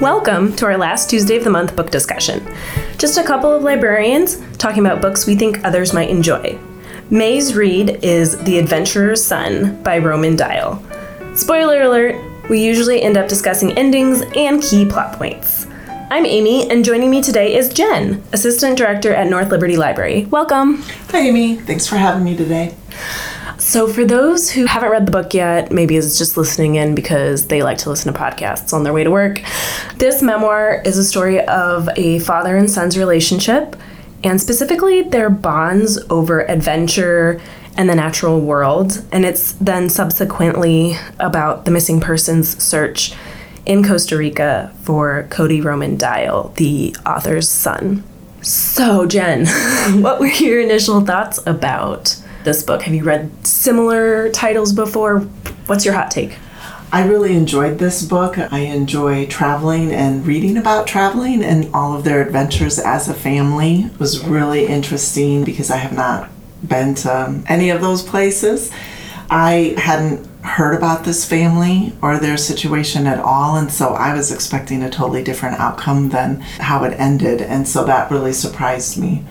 Welcome to our last Tuesday of the month book discussion. Just a couple of librarians talking about books we think others might enjoy. May's read is The Adventurer's Son by Roman Dial. Spoiler alert, we usually end up discussing endings and key plot points. I'm Amy, and joining me today is Jen, Assistant Director at North Liberty Library. Welcome. Hi, Amy. Thanks for having me today. So, for those who haven't read the book yet, maybe is just listening in because they like to listen to podcasts on their way to work, this memoir is a story of a father and son's relationship, and specifically their bonds over adventure and the natural world. And it's then subsequently about the missing persons search in Costa Rica for Cody Roman Dial, the author's son. So, Jen, what were your initial thoughts about? This book? Have you read similar titles before? What's your hot take? I really enjoyed this book. I enjoy traveling and reading about traveling and all of their adventures as a family. It was really interesting because I have not been to any of those places. I hadn't heard about this family or their situation at all, and so I was expecting a totally different outcome than how it ended, and so that really surprised me.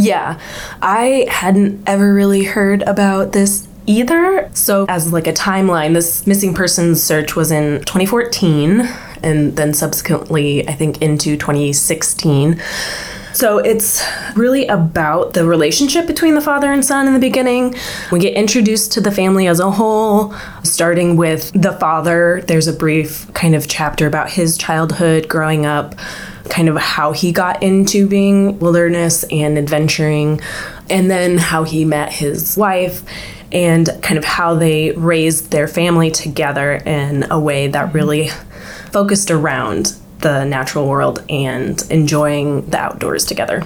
Yeah, I hadn't ever really heard about this either. So, as like a timeline, this missing persons search was in 2014 and then subsequently, I think, into 2016. So it's really about the relationship between the father and son in the beginning. We get introduced to the family as a whole, starting with the father. There's a brief kind of chapter about his childhood growing up kind of how he got into being wilderness and adventuring, and then how he met his wife and kind of how they raised their family together in a way that mm-hmm. really focused around the natural world and enjoying the outdoors together.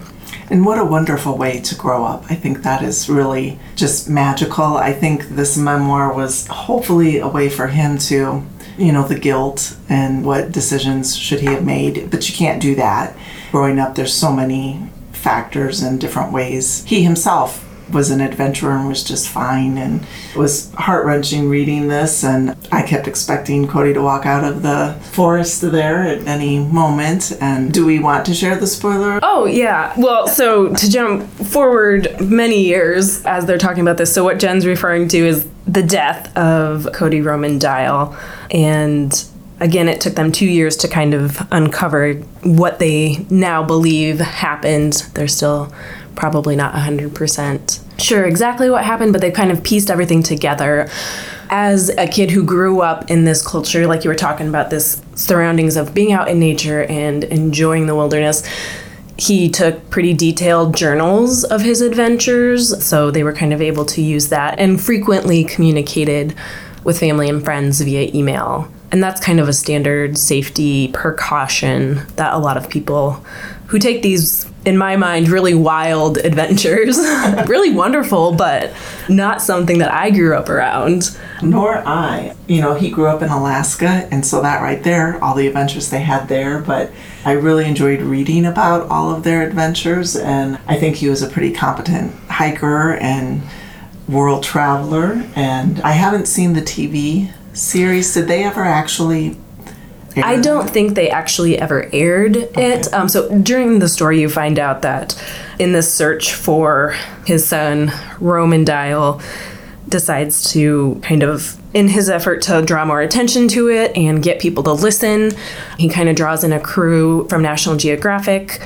And what a wonderful way to grow up. I think that is really just magical. I think this memoir was hopefully a way for him to you know, the guilt and what decisions should he have made. But you can't do that. Growing up, there's so many factors and different ways. He himself was an adventurer and was just fine and it was heart-wrenching reading this and I kept expecting Cody to walk out of the forest there at any moment and do we want to share the spoiler? Oh yeah. Well, so to jump forward many years as they're talking about this, so what Jen's referring to is the death of Cody Roman Dial. And again, it took them two years to kind of uncover what they now believe happened. They're still probably not 100% sure exactly what happened, but they've kind of pieced everything together. As a kid who grew up in this culture, like you were talking about, this surroundings of being out in nature and enjoying the wilderness, he took pretty detailed journals of his adventures, so they were kind of able to use that and frequently communicated with family and friends via email. And that's kind of a standard safety precaution that a lot of people who take these, in my mind, really wild adventures, really wonderful, but not something that I grew up around. Nor I. You know, he grew up in Alaska, and so that right there, all the adventures they had there, but I really enjoyed reading about all of their adventures, and I think he was a pretty competent hiker and world traveler. And I haven't seen the TV series. Did they ever actually? I don't think they actually ever aired okay. it. Um, so during the story, you find out that in this search for his son, Roman Dial decides to kind of in his effort to draw more attention to it and get people to listen, he kind of draws in a crew from National Geographic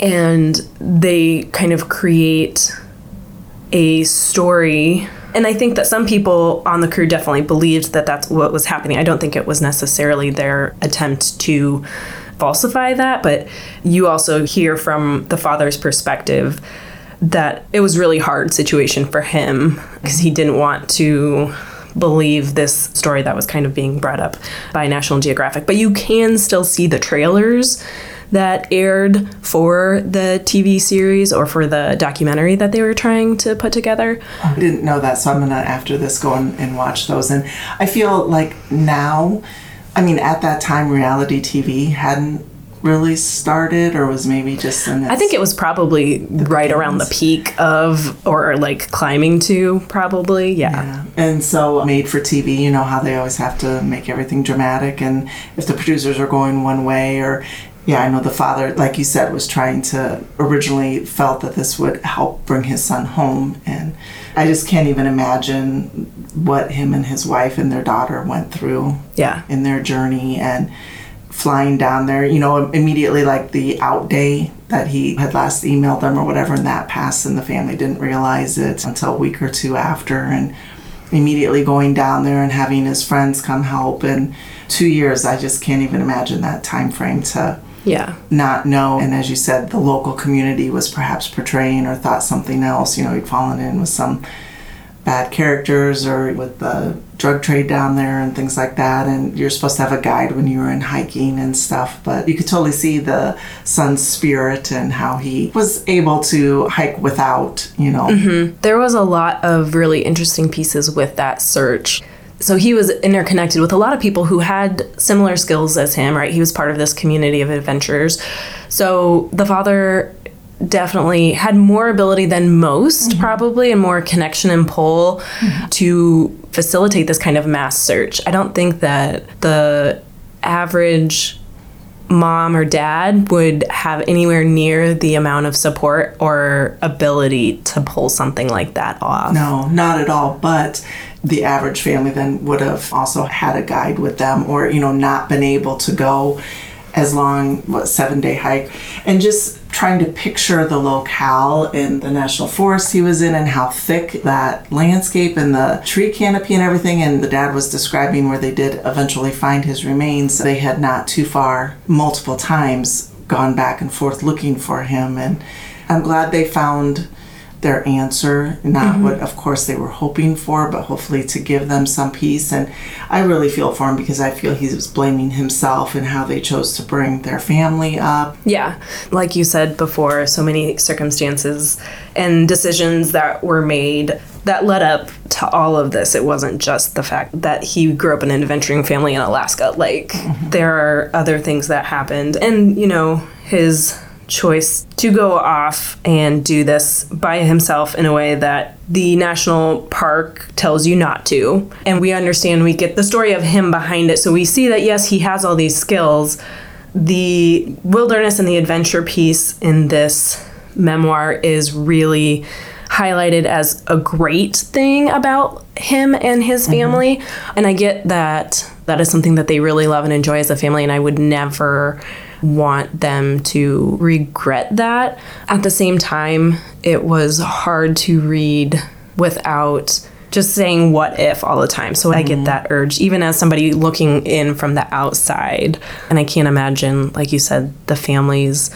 and they kind of create a story. And I think that some people on the crew definitely believed that that's what was happening. I don't think it was necessarily their attempt to falsify that, but you also hear from the father's perspective that it was really hard situation for him because he didn't want to believe this story that was kind of being brought up by National Geographic. But you can still see the trailers that aired for the TV series or for the documentary that they were trying to put together. I didn't know that, so I'm gonna after this go and, and watch those. And I feel like now, I mean, at that time, reality TV hadn't really started, or was maybe just in I think it was probably right around the peak of, or like climbing to, probably. Yeah. Yeah. And so, made for TV, you know how they always have to make everything dramatic, and if the producers are going one way, or yeah, I know the father, like you said, was trying to originally felt that this would help bring his son home, and I just can't even imagine what him and his wife and their daughter went through Yeah. in their journey and flying down there, you know, immediately like the out day that he had last emailed them or whatever, and that passed, and the family didn't realize it until a week or two after, and immediately going down there and having his friends come help. And two years, I just can't even imagine that time frame to Yeah. not know. And as you said, the local community was perhaps portraying or thought something else. You know, he'd fallen in with some bad characters or with the drug trade down there and things like that. And you're supposed to have a guide when you were in hiking and stuff. But you could totally see the son's spirit and how he was able to hike without, you know. Mm-hmm. There was a lot of really interesting pieces with that search. So he was interconnected with a lot of people who had similar skills as him, right? He was part of this community of adventurers. So the father definitely had more ability than most, mm-hmm. probably, and more connection and pull mm-hmm. to facilitate this kind of mass search. I don't think that the average mom or dad would have anywhere near the amount of support or ability to pull something like that off. No, not at all. But the average family then would have also had a guide with them or, you know, not been able to go as long, what, seven day hike. And just trying to picture the locale in the national forest he was in and how thick that landscape and the tree canopy and everything. And the dad was describing where they did eventually find his remains. They had not too far, multiple times, gone back and forth looking for him. And I'm glad they found their answer, not mm-hmm. what, of course, they were hoping for, but hopefully to give them some peace. And I really feel for him because I feel he was blaming himself and how they chose to bring their family up. Yeah, like you said before, so many circumstances and decisions that were made that led up to all of this. It wasn't just the fact that he grew up in an adventuring family in Alaska. Like, mm-hmm. there are other things that happened. And, you know, his choice to go off and do this by himself in a way that the national park tells you not to. And we understand, we get the story of him behind it. So we see that, yes, he has all these skills. The wilderness and the adventure piece in this memoir is really highlighted as a great thing about him and his mm-hmm. family. And I get that that is something that they really love and enjoy as a family. And I would never want them to regret that. At the same time, it was hard to read without just saying what if all the time. So I get mm-hmm. that urge, even as somebody looking in from the outside. And I can't imagine, like you said, the family's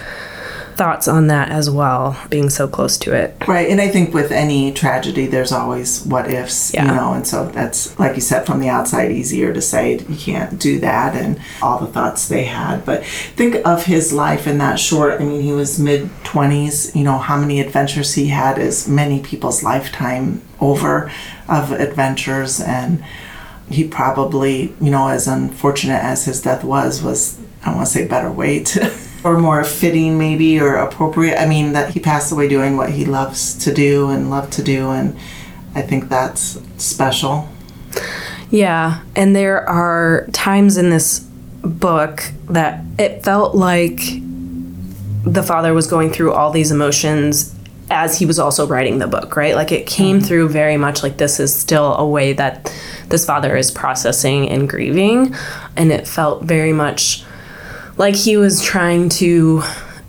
thoughts on that as well, being so close to it. Right, and I think with any tragedy, there's always what ifs, you know, and so that's, like you said, from the outside, easier to say you can't do that and all the thoughts they had. But think of his life in that short, I mean, he was mid 20s, you know, how many adventures he had is many people's lifetime over of adventures, and he probably, you know, as unfortunate as his death was, was, I want to say better weight. Or more fitting, maybe, or appropriate. I mean, that he passed away doing what he loves to do and loved to do, and I think that's special. Yeah, and there are times in this book that it felt like the father was going through all these emotions as he was also writing the book, right? Like it came mm-hmm. through very much like this is still a way that this father is processing and grieving. And it felt very much like he was trying to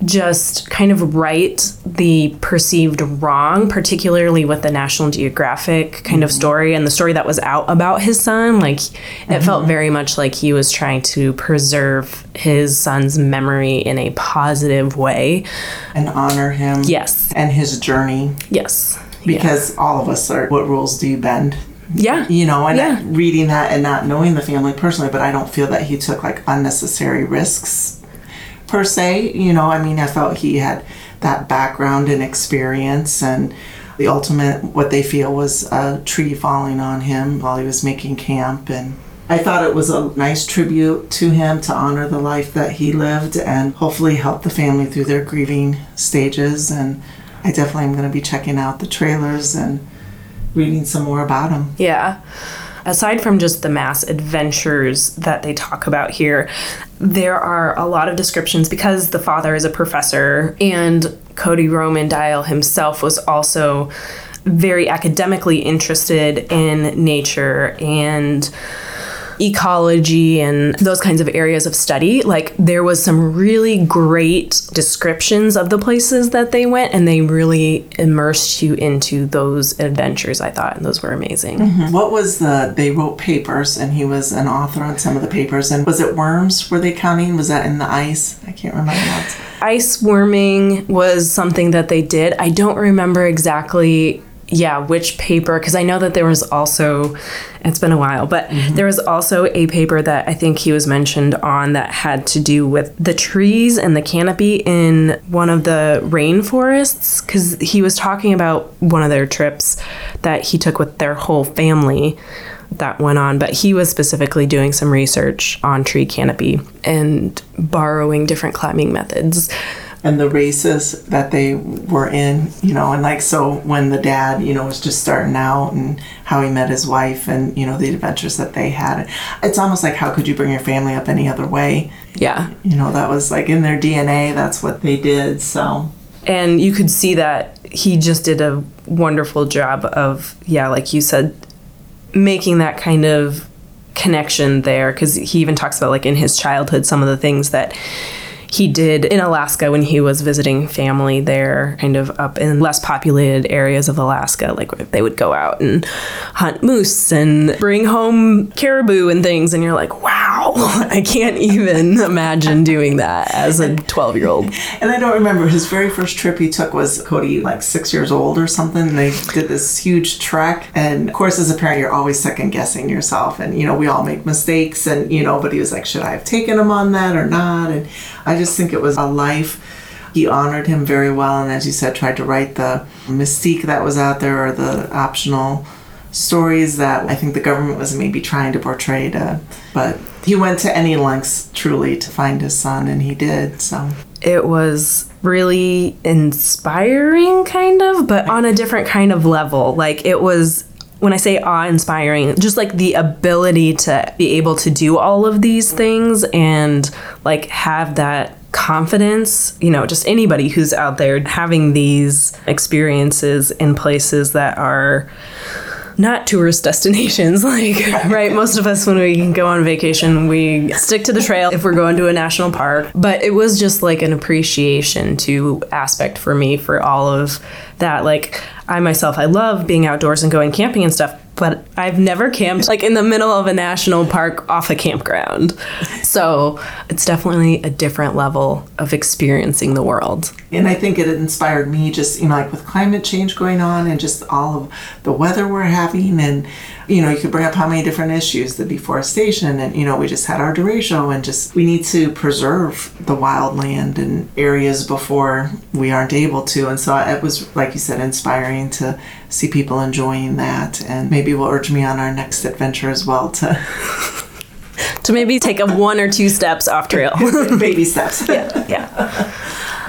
just kind of right the perceived wrong, particularly with the National Geographic kind of mm-hmm. story and the story that was out about his son. Like, it mm-hmm. felt very much like he was trying to preserve his son's memory in a positive way. And honor him. Yes. And his journey, Yes. because all of us are. What rules do you bend? Yeah. You know, and Yeah. reading that and not knowing the family personally, but I don't feel that he took like unnecessary risks per se. You know, I mean, I felt he had that background and experience and the ultimate what they feel was a tree falling on him while he was making camp and I thought it was a nice tribute to him to honor the life that he lived and hopefully help the family through their grieving stages. And I definitely am going to be checking out the trailers and reading some more about them. Yeah. Aside from just the mass adventures that they talk about here, there are a lot of descriptions because the father is a professor and Cody Roman Dial himself was also very academically interested in nature and ecology and those kinds of areas of study, like there was some really great descriptions of the places that they went and they really immersed you into those adventures, I thought, and those were amazing. Mm-hmm. What was the they wrote papers and he was an author on some of the papers and was it worms were they counting? Was that in the ice? I can't remember that. Ice worming was something that they did. I don't remember exactly yeah, which paper, because I know that there was also, it's been a while, but mm-hmm. there was also a paper that I think he was mentioned on that had to do with the trees and the canopy in one of the rainforests, because he was talking about one of their trips that he took with their whole family that went on, but he was specifically doing some research on tree canopy and borrowing different climbing methods and the races that they were in, you know, and like so when the dad, you know, was just starting out and how he met his wife and, you know, the adventures that they had. It's almost like how could you bring your family up any other way? Yeah. You know, that was like in their DNA, that's what they did. So and you could see that he just did a wonderful job of yeah, like you said making that kind of connection there because he even talks about like in his childhood some of the things that he did in Alaska when he was visiting family there, kind of up in less populated areas of Alaska. Like they would go out and hunt moose and bring home caribou and things. And you're like, wow, I can't even imagine doing that as a 12 year old. And I don't remember his very first trip he took was Cody, like six years old or something. And They did this huge trek. And of course, as a parent, you're always second guessing yourself. And, you know, we all make mistakes. And, you know, but he was like, should I have taken him on that or not? And I just think it was a life. He honored him very well, and as you said, tried to write the mystique that was out there or the optional stories that I think the government was maybe trying to portray to. But he went to any lengths truly to find his son, and he did. So it was really inspiring, kind of, but on a different kind of level. Like it was when I say awe inspiring, just like the ability to be able to do all of these things and like have that confidence, you know, just anybody who's out there having these experiences in places that are not tourist destinations like right? Most of us when we go on vacation we stick to the trail if we're going to a national park. But it was just like an appreciation to aspect for me for all of that. Like I myself, I love being outdoors and going camping and stuff, but I've never camped like in the middle of a national park off a campground. So it's definitely a different level of experiencing the world. And I think it inspired me just, you know, like with climate change going on and just all of the weather we're having and you know, you could bring up how many different issues, the deforestation, and you know, we just had our derecho, and just we need to preserve the wild land and areas before we aren't able to. And so it was, like you said, inspiring to see people enjoying that, and maybe will urge me on our next adventure as well to. to maybe take a one or two steps off trail. Baby steps. yeah. Yeah.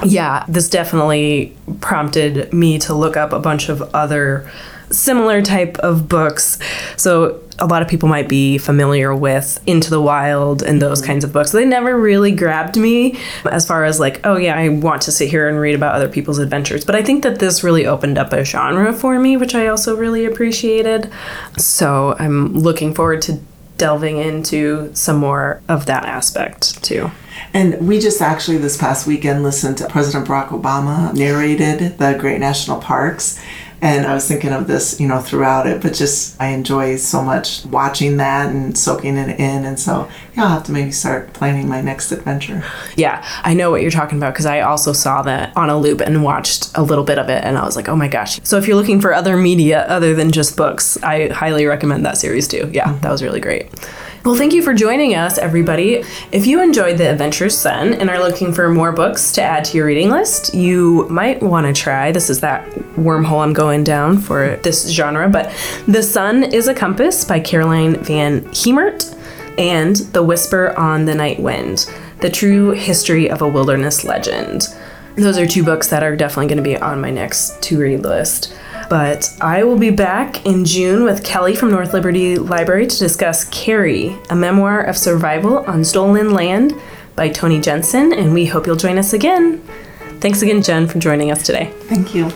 Yeah, this definitely prompted me to look up a bunch of other similar type of books. So a lot of people might be familiar with Into the Wild and those mm-hmm. kinds of books. They never really grabbed me as far as like, oh yeah, I want to sit here and read about other people's adventures. But I think that this really opened up a genre for me, which I also really appreciated. So I'm looking forward to delving into some more of that aspect too. And we just actually this past weekend listened to President Barack Obama narrated the Great National Parks and I was thinking of this, you know, throughout it, but just I enjoy so much watching that and soaking it in. And so, yeah, I'll have to maybe start planning my next adventure. Yeah, I know what you're talking about because I also saw that on a loop and watched a little bit of it. And I was like, oh my gosh. So if you're looking for other media other than just books, I highly recommend that series too. Yeah, mm-hmm. that was really great. Well, thank you for joining us, everybody. If you enjoyed The Adventure Sun and are looking for more books to add to your reading list, you might want to try. This is that wormhole I'm going down for this genre, but The Sun is a Compass by Caroline Van Hemert. and The Whisper on the Night Wind The True History of a Wilderness Legend. Those are two books that are definitely going to be on my next to read list. But I will be back in June with Kelly from North Liberty Library to discuss Carry, a memoir of survival on stolen land by Toni Jensen, and we hope you'll join us again. Thanks again, Jen, for joining us today. Thank you.